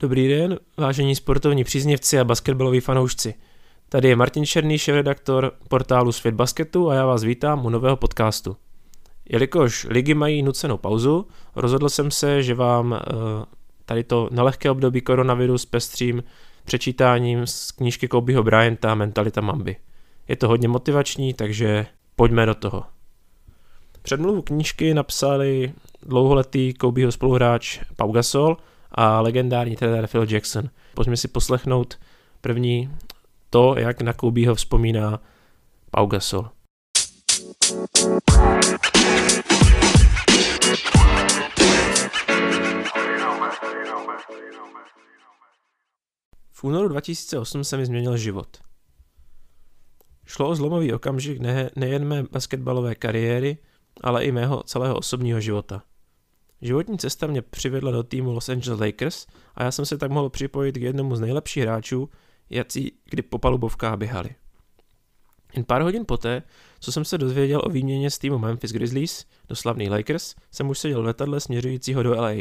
Dobrý den, vážení sportovní příznivci a basketbaloví fanoušci. Tady je Martin Černý, šéf-redaktor portálu Svět basketu a já vás vítám u nového podcastu. Jelikož ligy mají nucenou pauzu, rozhodl jsem se, že vám eh, tady to nelehké období koronaviru pestřím přečítáním z knížky Kobeho Bryanta Mentalita Mamby. Je to hodně motivační, takže pojďme do toho. Předmluvu knížky napsali dlouholetý Kobeho spoluhráč Pau Gasol a legendární trenér Phil Jackson. Pojďme si poslechnout první to, jak na Kobeho vzpomíná Pau Gasol. V únoru 2008 se mi změnil život. Šlo o zlomový okamžik ne, nejen mé basketbalové kariéry, ale i mého celého osobního života. Životní cesta mě přivedla do týmu Los Angeles Lakers a já jsem se tak mohl připojit k jednomu z nejlepších hráčů, jací kdy po palubovkách běhali. Jen pár hodin poté, co jsem se dozvěděl o výměně z týmu Memphis Grizzlies do slavný Lakers, jsem už seděl v letadle směřujícího do LA,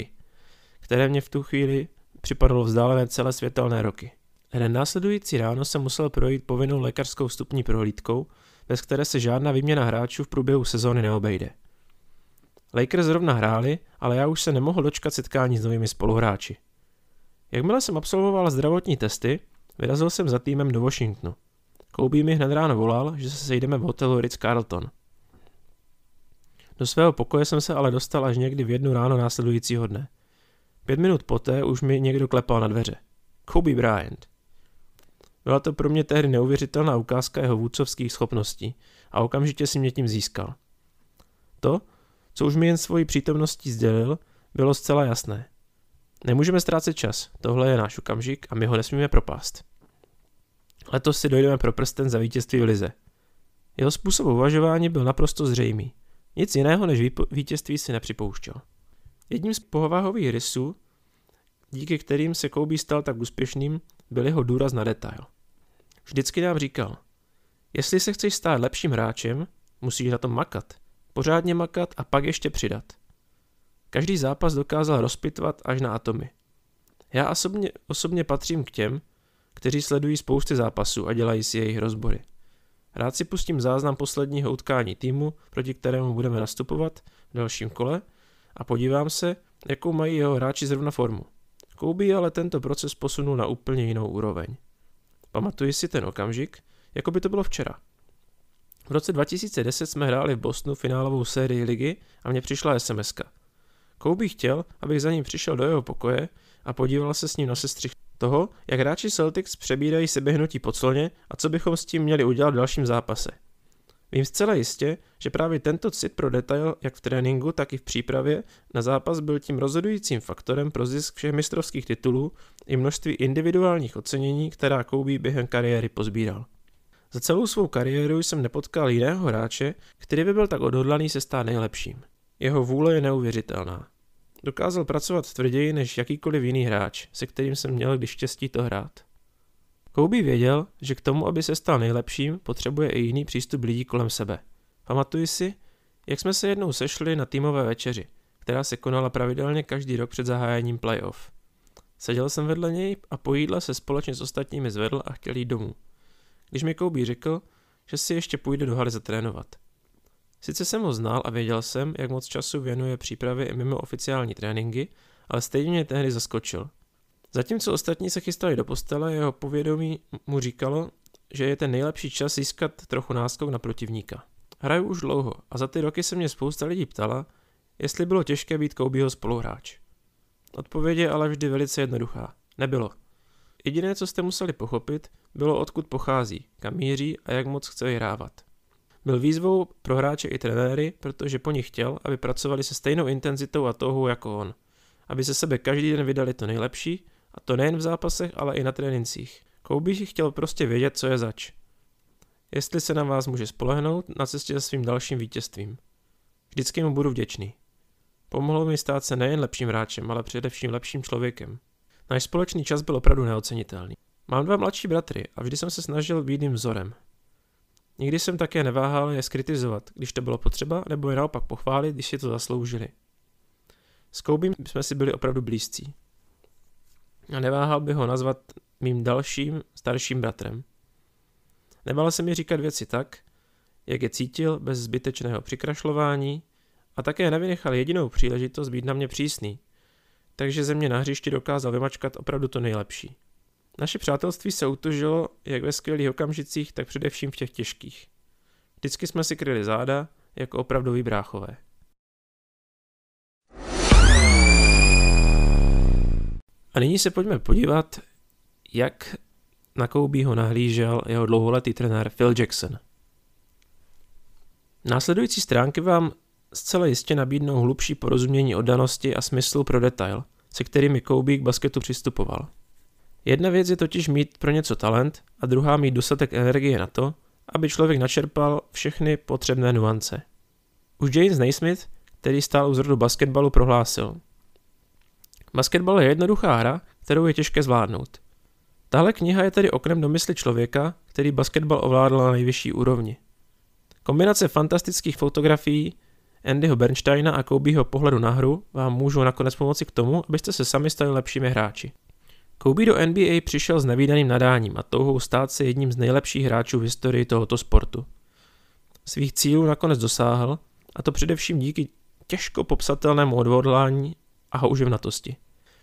které mě v tu chvíli připadalo vzdálené celé světelné roky. Hned následující ráno jsem musel projít povinnou lékařskou vstupní prohlídkou, bez které se žádná výměna hráčů v průběhu sezóny neobejde. Lakers zrovna hráli, ale já už se nemohl dočkat setkání s novými spoluhráči. Jakmile jsem absolvoval zdravotní testy, vyrazil jsem za týmem do Washingtonu. Kobe mi hned ráno volal, že se sejdeme v hotelu Ritz-Carlton. Do svého pokoje jsem se ale dostal až někdy v jednu ráno následujícího dne. Pět minut poté už mi někdo klepal na dveře. Kobe Bryant. Byla to pro mě tehdy neuvěřitelná ukázka jeho vůdcovských schopností a okamžitě si mě tím získal. To, co už mi jen svojí přítomností sdělil, bylo zcela jasné. Nemůžeme ztrácet čas, tohle je náš okamžik a my ho nesmíme propást. Letos si dojdeme pro prsten za vítězství v lize. Jeho způsob uvažování byl naprosto zřejmý. Nic jiného než vítězství si nepřipouštěl. Jedním z povahových rysů, díky kterým se Kobe stal tak úspěšným, byl jeho důraz na detail. Vždycky nám říkal, jestli se chceš stát lepším hráčem, musíš na tom makat, pořádně makat a pak ještě přidat. Každý zápas dokázal rozpitvat až na atomy. Já osobně, osobně patřím k těm, kteří sledují spousty zápasů a dělají si jejich rozbory. Rád si pustím záznam posledního utkání týmu, proti kterému budeme nastupovat v dalším kole a podívám se, jakou mají jeho hráči zrovna formu. Kobe ale tento proces posunul na úplně jinou úroveň. Pamatuji si ten okamžik, jako by to bylo včera. V roce 2010 jsme hráli v Bostonu finálovou sérii ligy a mně přišla sms. Kobe chtěl, abych za ním přišel do jeho pokoje a podíval se s ním na sestřih toho, jak hráči Celtics přebírají sebehnutí po cloně a co bychom s tím měli udělat v dalším zápase. Vím zcela jistě, že právě tento cit pro detail, jak v tréninku, tak i v přípravě na zápas byl tím rozhodujícím faktorem pro zisk všech mistrovských titulů i množství individuálních ocenění, která Kobe během kariéry pozbíral. Za celou svou kariéru jsem nepotkal jiného hráče, který by byl tak odhodlaný se stát nejlepším. Jeho vůle je neuvěřitelná. Dokázal pracovat tvrději než jakýkoliv jiný hráč, se kterým jsem měl když štěstí to hrát. Kobe věděl, že k tomu, aby se stal nejlepším, potřebuje i jiný přístup lidí kolem sebe. Pamatuji si, jak jsme se jednou sešli na týmové večeři, která se konala pravidelně každý rok před zahájením playoff. Seděl jsem vedle něj a po jídle se společně s ostatními zvedl a chtěl jít domů. Když mi Kobe řekl, že si ještě půjde do haly zatrénovat. Sice jsem ho znal a věděl jsem, jak moc času věnuje přípravě i mimo oficiální tréninky, ale stejně mě tehdy zaskočil. Zatímco ostatní se chystali do postele, jeho povědomí mu říkalo, že je ten nejlepší čas získat trochu náskok na protivníka. Hraju už dlouho a za ty roky se mě spousta lidí ptala, jestli bylo těžké být Kobeho spoluhráč. Odpověď je ale vždy velice jednoduchá. Nebylo. Jediné, co jste museli pochopit, bylo odkud pochází, kam míří a jak moc chce vyhrávat. Byl výzvou pro hráče i trenéry, protože po nich chtěl, aby pracovali se stejnou intenzitou a touhou jako on. Aby se sebe každý den vydali to nejlepší, a to nejen v zápasech, ale i na trénincích. Kobe chtěl prostě vědět, co je zač. Jestli se na vás může spolehnout na cestě za svým dalším vítězstvím. Vždycky mu budu vděčný. Pomohlo mi stát se nejen lepším hráčem, ale především lepším člověkem. Náš společný čas byl opravdu neocenitelný. Mám dva mladší bratry a vždy jsem se snažil být jim vzorem. Nikdy jsem také neváhal je skritizovat, když to bylo potřeba, nebo je naopak pochválit, když si to zasloužili. S Koubím jsme si byli opravdu blízcí. a neváhal bych ho nazvat mým dalším starším bratrem. Nebál se mi říkat věci tak, jak je cítil bez zbytečného přikrašlování a také nevynechal jedinou příležitost být na mě přísný, takže ze mě na hřišti dokázal vymačkat opravdu to nejlepší. Naše přátelství se utužilo jak ve skvělých okamžicích, tak především v těch těžkých. Vždycky jsme si kryli záda, jako opravdoví bráchové. A nyní se pojďme podívat, jak na Kobeho nahlížel jeho dlouholetý trenér Phil Jackson. Následující stránky vám zcela jistě nabídnou hlubší porozumění oddanosti a smyslu pro detail, se kterými Kobe k basketu přistupoval. Jedna věc je totiž mít pro něco talent a druhá mít dostatek energie na to, aby člověk načerpal všechny potřebné nuance. Už James Naismith, který stál u zrodu basketbalu, prohlásil. Basketbal je jednoduchá hra, kterou je těžké zvládnout. Tahle kniha je tedy oknem do mysli člověka, který basketbal ovládl na nejvyšší úrovni. Kombinace fantastických fotografií, Andyho Bernsteina a Kobeho pohledu na hru vám můžou nakonec pomoci k tomu, abyste se sami stali lepšími hráči. Kobe do NBA přišel s nevýdaným nadáním a touhou stát se jedním z nejlepších hráčů v historii tohoto sportu. Svých cílů nakonec dosáhl, a to především díky těžko popsatelnému odhodlání a houževnatosti.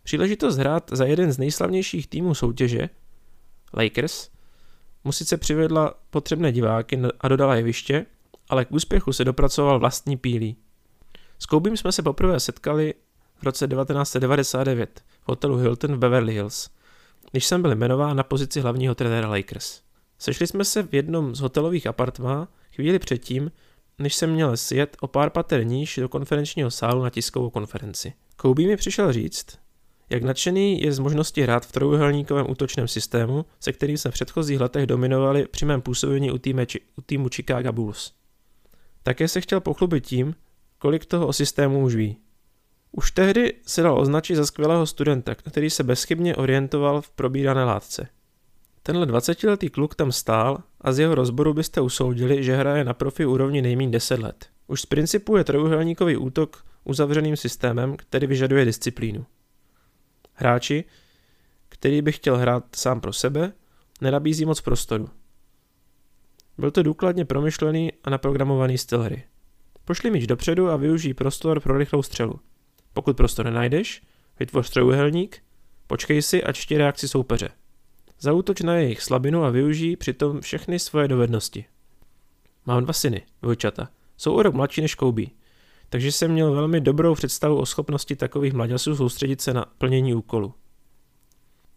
Příležitost hrát za jeden z nejslavnějších týmů soutěže, Lakers, mu sice přivedla potřebné diváky a dodala jeviště, ale k úspěchu se dopracoval vlastní pílí. S Koubím jsme se poprvé setkali v roce 1999 v hotelu Hilton v Beverly Hills, když jsem byl jmenován na pozici hlavního trenéra Lakers. Sešli jsme se v jednom z hotelových apartmá chvíli předtím, než jsem měl sjet o pár pater níž do konferenčního sálu na tiskovou konferenci. Kobe mi přišel říct, jak nadšený je z možnosti hrát v trojuhelníkovém útočném systému, se kterým jsme v předchozích letech dominovali při mém působení u, týme, u týmu Chicago Bulls. Také se chtěl pochlubit tím, kolik toho o systému už ví. Už tehdy se dal označit za skvělého studenta, který se bezchybně orientoval v probírané látce. Tenhle 20-letý kluk tam stál a z jeho rozboru byste usoudili, že hraje na profi úrovni nejméně 10 let. Už z principu je trojuhelníkový útok uzavřeným systémem, který vyžaduje disciplínu. Hráči, který by chtěl hrát sám pro sebe, nenabízí moc prostoru. Byl to důkladně promyšlený a naprogramovaný styl hry. Pošli míč dopředu a využij prostor pro rychlou střelu. Pokud prostor nenajdeš, vytvoř trojuhelník, počkej si a čti reakci soupeře. Zautoč na jejich slabinu a využij přitom všechny svoje dovednosti. Mám dva syny, dvojčata. Jsou o rok mladší než Kobe, takže jsem měl velmi dobrou představu o schopnosti takových mladěsů soustředit se na plnění úkolu.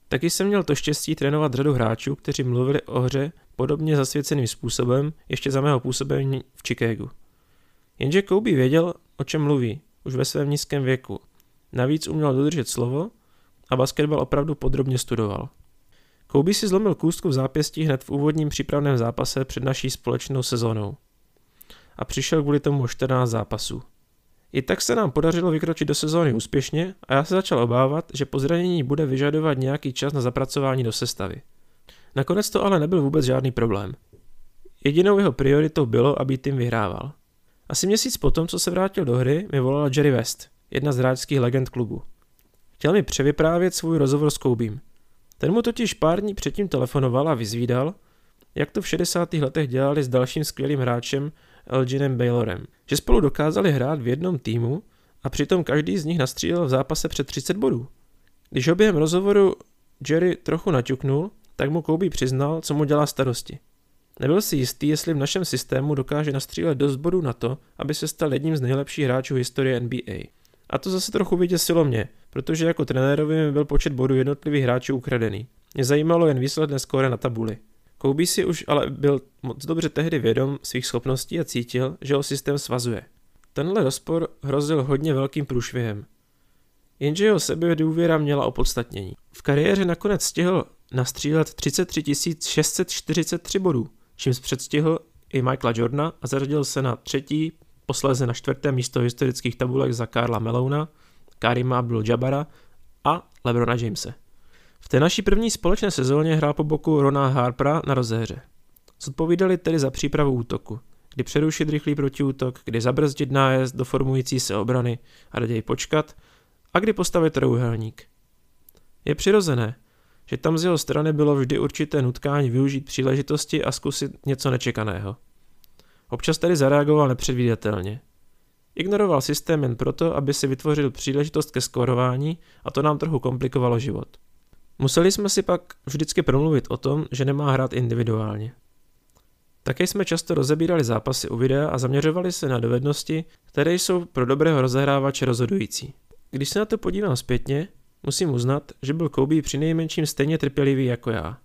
Taky jsem měl to štěstí trénovat řadu hráčů, kteří mluvili o hře podobně zasvěceným způsobem ještě za mého působení v Chicagu. Jenže Kobe věděl, o čem mluví, už ve svém nízkém věku. Navíc uměl dodržet slovo a basketbal opravdu podrobně studoval. Kobe si zlomil kůstku v zápěstí hned v úvodním přípravném zápase před naší společnou sezónou. A přišel kvůli tomu o 14 zápasů. I tak se nám podařilo vykročit do sezóny úspěšně a já se začal obávat, že po zranění bude vyžadovat nějaký čas na zapracování do sestavy. Nakonec to ale nebyl vůbec žádný problém. Jedinou jeho prioritou bylo, aby tým vyhrával. Asi měsíc potom, co se vrátil do hry, mi volala Jerry West, jedna z hráčských legend klubu. Chtěl mi převyprávět svůj rozhovor s Koubím. Ten mu totiž pár dní předtím telefonoval a vyzvídal, jak to v 60. letech dělali s dalším skvělým hráčem Elginem Baylorem, že spolu dokázali hrát v jednom týmu a přitom každý z nich nastřílel v zápase před 30 bodů. Když ho během rozhovoru Jerry trochu naťuknul, tak mu Kobe přiznal, co mu dělá starosti. Nebyl si jistý, jestli v našem systému dokáže nastřílet dost bodů na to, aby se stal jedním z nejlepších hráčů historie NBA. A to zase trochu vyděsilo mě, protože jako trenérovi mi byl počet bodů jednotlivých hráčů ukradený. Mě zajímalo jen výsledné skóre na tabuli. Kobe si už ale byl moc dobře tehdy vědom svých schopností a cítil, že ho systém svazuje. Tenhle rozpor hrozil hodně velkým průšvihem. Jenže jeho sebedůvěra měla opodstatnění. V kariéře nakonec stihl nastřílet 33 643 bodů, čímž předstihl i Michaela Jordana a zařadil se na třetí, posléze na čtvrté místo historických tabulek za Karla Melouna, Karima Abdul-Jabara a Lebrona Jamese. V té naší první společné sezóně hrál po boku Rona Harpera na rozehře. Zodpovídali tedy za přípravu útoku, kdy přerušit rychlý protiútok, kdy zabrzdit nájezd do formující se obrany a raději počkat a kdy postavit trojuhelník. Je přirozené, že tam z jeho strany bylo vždy určité nutkání využít příležitosti a zkusit něco nečekaného. Občas tedy zareagoval nepředvídatelně. Ignoroval systém jen proto, aby si vytvořil příležitost ke skórování a to nám trochu komplikovalo život. Museli jsme si pak vždycky promluvit o tom, že nemá hrát individuálně. Také jsme často rozebírali zápasy u videa a zaměřovali se na dovednosti, které jsou pro dobrého rozehrávače rozhodující. Když se na to podívám zpětně, musím uznat, že byl Kobe při nejmenším stejně trpělivý jako já.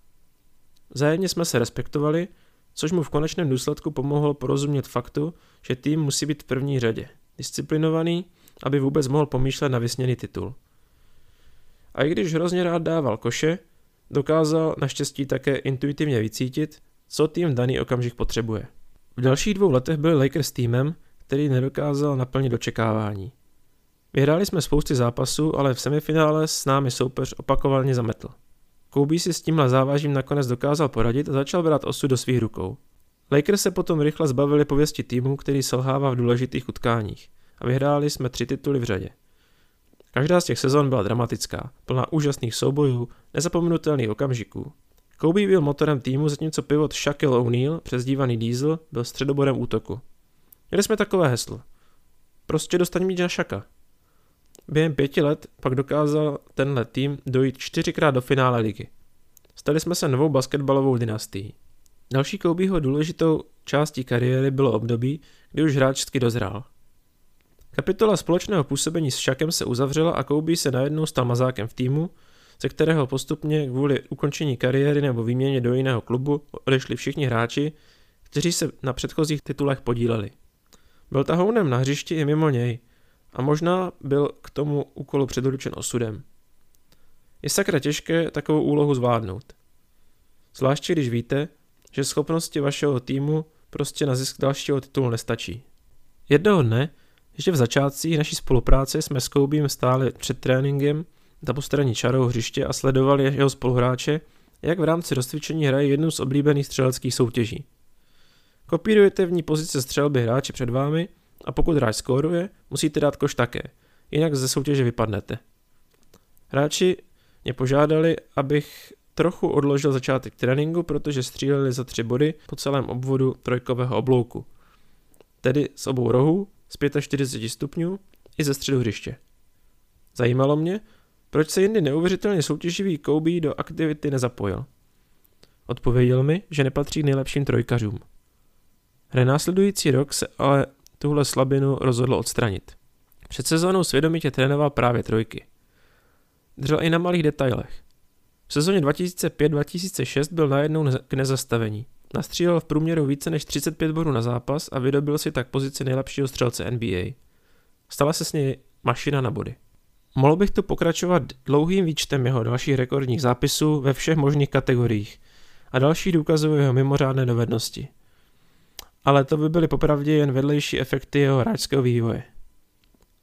Zájemně jsme se respektovali, což mu v konečném důsledku pomohlo porozumět faktu, že tým musí být v první řadě, disciplinovaný, aby vůbec mohl pomýšlet na vysněný titul. A i když hrozně rád dával koše, dokázal naštěstí také intuitivně vycítit, co tým v daný okamžik potřebuje. V dalších dvou letech byl Lakers týmem, který nedokázal naplnit dočekávání. Vyhráli jsme spousty zápasů, ale v semifinále s námi soupeř opakovaně zametl. Kobe si s tímhle závažím nakonec dokázal poradit a začal brát osud do svých rukou. Lakers se potom rychle zbavili pověsti týmu, který selhává v důležitých utkáních a vyhráli jsme tři tituly v řadě. Každá z těch sezon byla dramatická, plná úžasných soubojů, nezapomenutelných okamžiků. Kobe byl motorem týmu, zatímco pivot Shaquille O'Neal, přezdívaný Diesel, byl středoborem útoku. Měli jsme takové heslo. Prostě dostaň míč na Shaka. Během pěti let pak dokázal tenhle tým dojít čtyřikrát do finále ligy. Stali jsme se novou basketbalovou dynastií. Další Kobeho důležitou částí kariéry bylo období, kdy už hráčsky dozrál. Kapitola společného působení s Šakem se uzavřela a Kobe se najednou stal mazákem v týmu, ze kterého postupně kvůli ukončení kariéry nebo výměně do jiného klubu odešli všichni hráči, kteří se na předchozích titulech podíleli. Byl tahounem na hřišti i mimo něj a možná byl k tomu úkolu předurčen osudem. Je sakra těžké takovou úlohu zvládnout. Zvláště když víte, že schopnosti vašeho týmu prostě na zisk dalšího titulu nestačí. Jednoho dne, ještě v začátcích naší spolupráce jsme s Koubím stáli před tréninkem na postraní čarou hřiště a sledovali jeho spoluhráče, jak v rámci rozcvičení hraje jednu z oblíbených střeleckých soutěží. Kopírujete v ní pozice střelby hráče před vámi a pokud hráč skóruje, musíte dát koš také, jinak ze soutěže vypadnete. Hráči mě požádali, abych trochu odložil začátek tréninku, protože stříleli za tři body po celém obvodu trojkového oblouku. Tedy z obou rohů, z 45 stupňů i ze středu hřiště. Zajímalo mě, proč se jindy neuvěřitelně soutěživý Kobe do aktivity nezapojil. Odpověděl mi, že nepatří k nejlepším trojkařům. Hre následující rok se ale tuhle slabinu rozhodl odstranit. Před sezónou svědomitě trénoval právě trojky. Držel i na malých detailech. V sezóně 2005-2006 byl najednou k nezastavení. Nastřílel v průměru více než 35 bodů na zápas a vydobil si tak pozici nejlepšího střelce NBA. Stala se s něj mašina na body. Mohl bych tu pokračovat dlouhým výčtem jeho dalších rekordních zápisů ve všech možných kategoriích a další důkazů jeho mimořádné dovednosti. Ale to by byly popravdě jen vedlejší efekty jeho hráčského vývoje.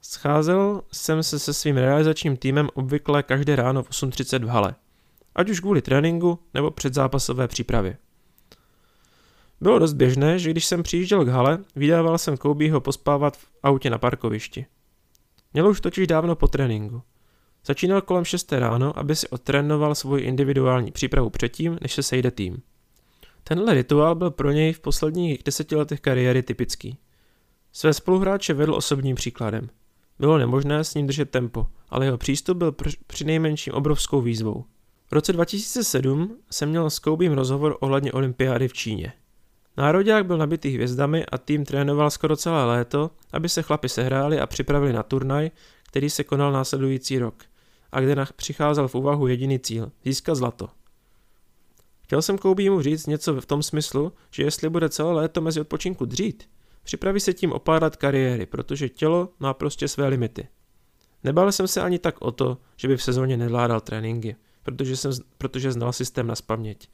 Scházel jsem se se svým realizačním týmem obvykle každé ráno v 8.30 v hale, ať už kvůli tréninku nebo předzápasové přípravě. Bylo dost běžné, že když jsem přijížděl k hale, vydával jsem Koubího pospávat v autě na parkovišti. Měl už totiž dávno po tréninku. Začínal kolem 6 ráno, aby si odtrénoval svoji individuální přípravu předtím, než se sejde tým. Tenhle rituál byl pro něj v posledních deseti letech kariéry typický. Své spoluhráče vedl osobním příkladem. Bylo nemožné s ním držet tempo, ale jeho přístup byl při nejmenším obrovskou výzvou. V roce 2007 jsem měl s Koubím rozhovor ohledně olympiády v Číně. Národák byl nabitý hvězdami a tým trénoval skoro celé léto, aby se chlapi sehráli a připravili na turnaj, který se konal následující rok a kde přicházel v úvahu jediný cíl – získat zlato. Chtěl jsem Koubímu říct něco v tom smyslu, že jestli bude celé léto mezi odpočinku dřít, připraví se tím o pár let kariéry, protože tělo má prostě své limity. Nebál jsem se ani tak o to, že by v sezóně nevládal tréninky, protože, jsem, protože znal systém na spaměť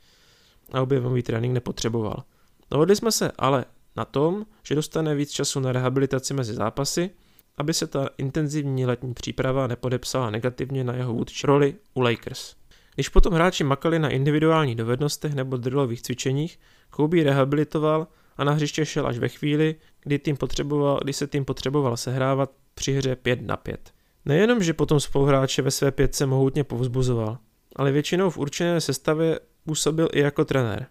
a objevový trénink nepotřeboval – Dohodli jsme se ale na tom, že dostane víc času na rehabilitaci mezi zápasy, aby se ta intenzivní letní příprava nepodepsala negativně na jeho vůdčí roli u Lakers. Když potom hráči makali na individuálních dovednostech nebo drillových cvičeních, Kobe rehabilitoval a na hřiště šel až ve chvíli, kdy, tým potřeboval, kdy se tým potřeboval sehrávat při hře 5 na 5. Nejenom, že potom spoluhráče ve své pětce mohutně povzbuzoval, ale většinou v určené sestavě působil i jako trenér.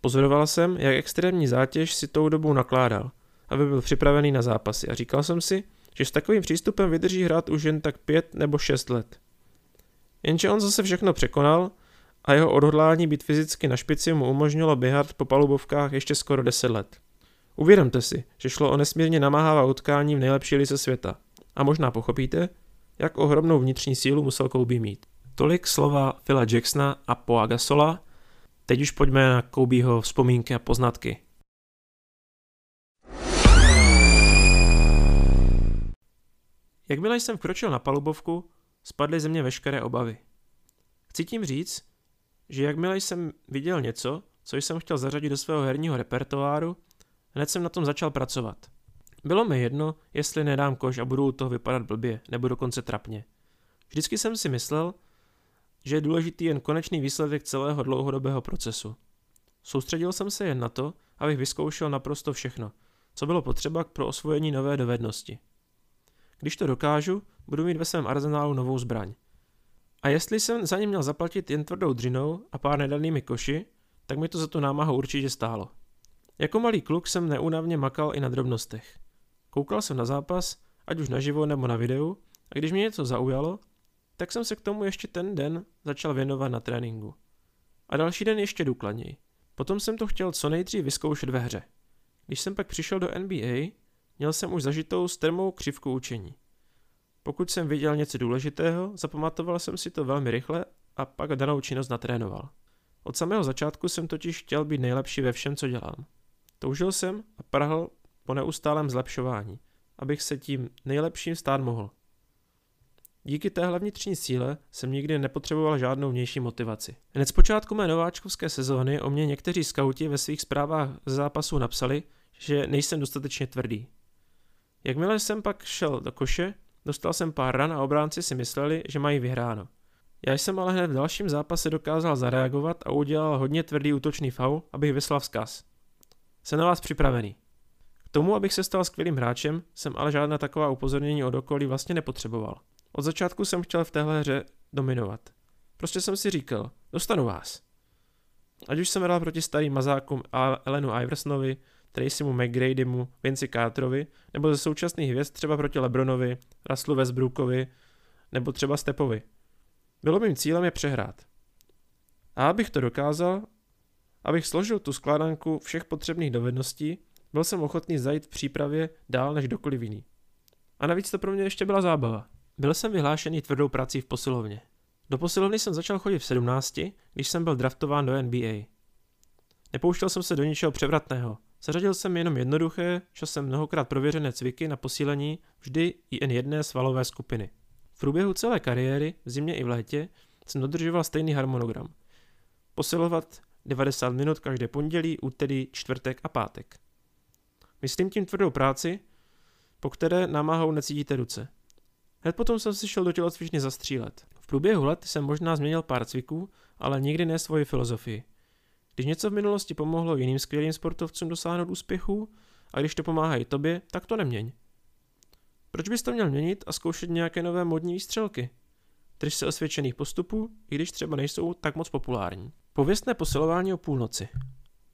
Pozoroval jsem, jak extrémní zátěž si tou dobou nakládal, aby byl připravený na zápasy a říkal jsem si, že s takovým přístupem vydrží hrát už jen tak pět nebo šest let. Jenže on zase všechno překonal a jeho odhodlání být fyzicky na špici mu umožnilo běhat po palubovkách ještě skoro 10 let. Uvědomte si, že šlo o nesmírně namáhavá utkání v nejlepší lize světa. A možná pochopíte, jak ohromnou vnitřní sílu musel Kobe mít. Tolik slova Phila Jacksona a Poa Gasola. Teď už pojďme na Kobeho vzpomínky a poznatky. Jakmile jsem vkročil na palubovku, spadly ze mě veškeré obavy. Chci tím říct, že jakmile jsem viděl něco, co jsem chtěl zařadit do svého herního repertoáru, hned jsem na tom začal pracovat. Bylo mi jedno, jestli nedám koš a budu u toho vypadat blbě, nebo dokonce trapně. Vždycky jsem si myslel, že je důležitý jen konečný výsledek celého dlouhodobého procesu. Soustředil jsem se jen na to, abych vyzkoušel naprosto všechno, co bylo potřeba pro osvojení nové dovednosti. Když to dokážu, budu mít ve svém arzenálu novou zbraň. A jestli jsem za ně měl zaplatit jen tvrdou dřinou a pár nedanými koši, tak mi to za tu námahu určitě stálo. Jako malý kluk jsem neúnavně makal i na drobnostech. Koukal jsem na zápas, ať už naživo nebo na videu, a když mě něco zaujalo, tak jsem se k tomu ještě ten den začal věnovat na tréninku. A další den ještě důkladněji. Potom jsem to chtěl co nejdřív vyzkoušet ve hře. Když jsem pak přišel do NBA, měl jsem už zažitou strmou křivku učení. Pokud jsem viděl něco důležitého, zapamatoval jsem si to velmi rychle a pak danou činnost natrénoval. Od samého začátku jsem totiž chtěl být nejlepší ve všem, co dělám. Toužil jsem a prahl po neustálém zlepšování, abych se tím nejlepším stát mohl. Díky téhle vnitřní síle jsem nikdy nepotřeboval žádnou vnější motivaci. Hned z počátku mé nováčkovské sezóny o mě někteří skauti ve svých zprávách z zápasu napsali, že nejsem dostatečně tvrdý. Jakmile jsem pak šel do koše, dostal jsem pár ran a obránci si mysleli, že mají vyhráno. Já jsem ale hned v dalším zápase dokázal zareagovat a udělal hodně tvrdý útočný faul, abych vyslal vzkaz. Jsem na vás připravený. K tomu, abych se stal skvělým hráčem, jsem ale žádná taková upozornění od okolí vlastně nepotřeboval. Od začátku jsem chtěl v téhle hře dominovat. Prostě jsem si říkal, dostanu vás. Ať už jsem hrál proti starým mazákům Elenu Iversonovi, Tracymu McGradymu, Vinci Carterovi, nebo ze současných hvězd třeba proti Lebronovi, Russellu Westbrookovi, nebo třeba Stepovi. Bylo mým cílem je přehrát. A abych to dokázal, abych složil tu skládanku všech potřebných dovedností, byl jsem ochotný zajít v přípravě dál než dokoliv jiný. A navíc to pro mě ještě byla zábava. Byl jsem vyhlášený tvrdou prací v posilovně. Do posilovny jsem začal chodit v 17, když jsem byl draftován do NBA. Nepouštěl jsem se do ničeho převratného. Zařadil jsem jenom jednoduché, časem mnohokrát prověřené cviky na posílení vždy jen jedné svalové skupiny. V průběhu celé kariéry, v zimě i v létě, jsem dodržoval stejný harmonogram. Posilovat 90 minut každé pondělí, úterý, čtvrtek a pátek. Myslím tím tvrdou práci, po které námahou necítíte ruce. Hned potom jsem si šel do tělocvičny zastřílet. V průběhu let jsem možná změnil pár cviků, ale nikdy ne svoji filozofii. Když něco v minulosti pomohlo jiným skvělým sportovcům dosáhnout úspěchu a když to pomáhá i tobě, tak to neměň. Proč bys to měl měnit a zkoušet nějaké nové modní výstřelky? Drž se osvědčených postupů, i když třeba nejsou tak moc populární. Pověstné posilování o půlnoci.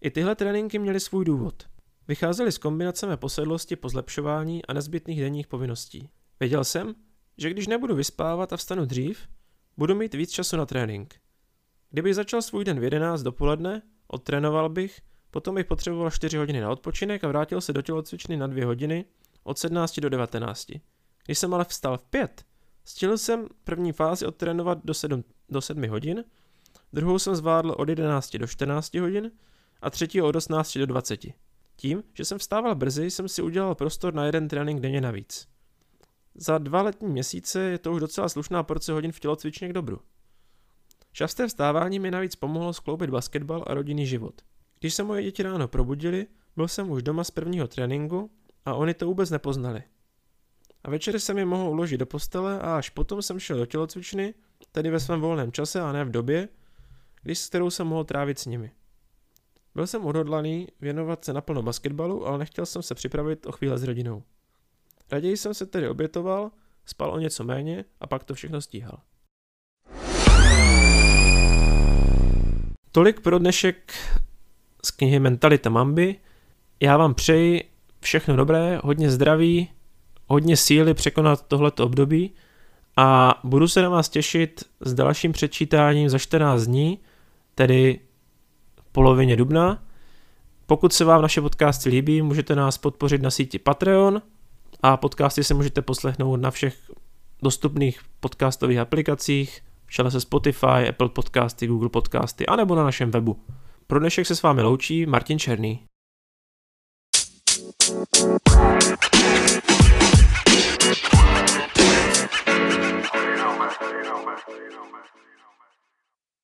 I tyhle tréninky měly svůj důvod. Vycházely z kombinace mé posedlosti po zlepšování a nezbytných denních povinností. Věděl jsem, že když nebudu vyspávat a vstanu dřív, budu mít víc času na trénink. Kdybych začal svůj den v 11 dopoledne, odtrénoval bych, potom bych potřeboval 4 hodiny na odpočinek a vrátil se do tělocvičny na 2 hodiny od 17 do 19. Když jsem ale vstal v 5, stihl jsem první fázi odtrénovat do 7, do 7 hodin, druhou jsem zvládl od 11 do 14 hodin a třetí od 18 do 20. Tím, že jsem vstával brzy, jsem si udělal prostor na jeden trénink denně navíc. Za dva letní měsíce je to už docela slušná porce hodin v tělocvičně k dobru. Časté vstávání mi navíc pomohlo skloubit basketbal a rodinný život. Když se moje děti ráno probudili, byl jsem už doma z prvního tréninku a oni to vůbec nepoznali. A večer jsem je mohl uložit do postele a až potom jsem šel do tělocvičny, tedy ve svém volném čase a ne v době, když s kterou jsem mohl trávit s nimi. Byl jsem odhodlaný věnovat se naplno basketbalu, ale nechtěl jsem se připravit o chvíle s rodinou. Raději jsem se tedy obětoval, spal o něco méně a pak to všechno stíhal. Tolik pro dnešek z knihy Mentalita Mamby. Já vám přeji všechno dobré, hodně zdraví, hodně síly překonat tohleto období a budu se na vás těšit s dalším přečítáním za 14 dní, tedy v polovině dubna. Pokud se vám naše podcasty líbí, můžete nás podpořit na síti Patreon a podcasty se můžete poslechnout na všech dostupných podcastových aplikacích, v se Spotify, Apple Podcasty, Google Podcasty, anebo na našem webu. Pro dnešek se s vámi loučí Martin Černý. You know, man.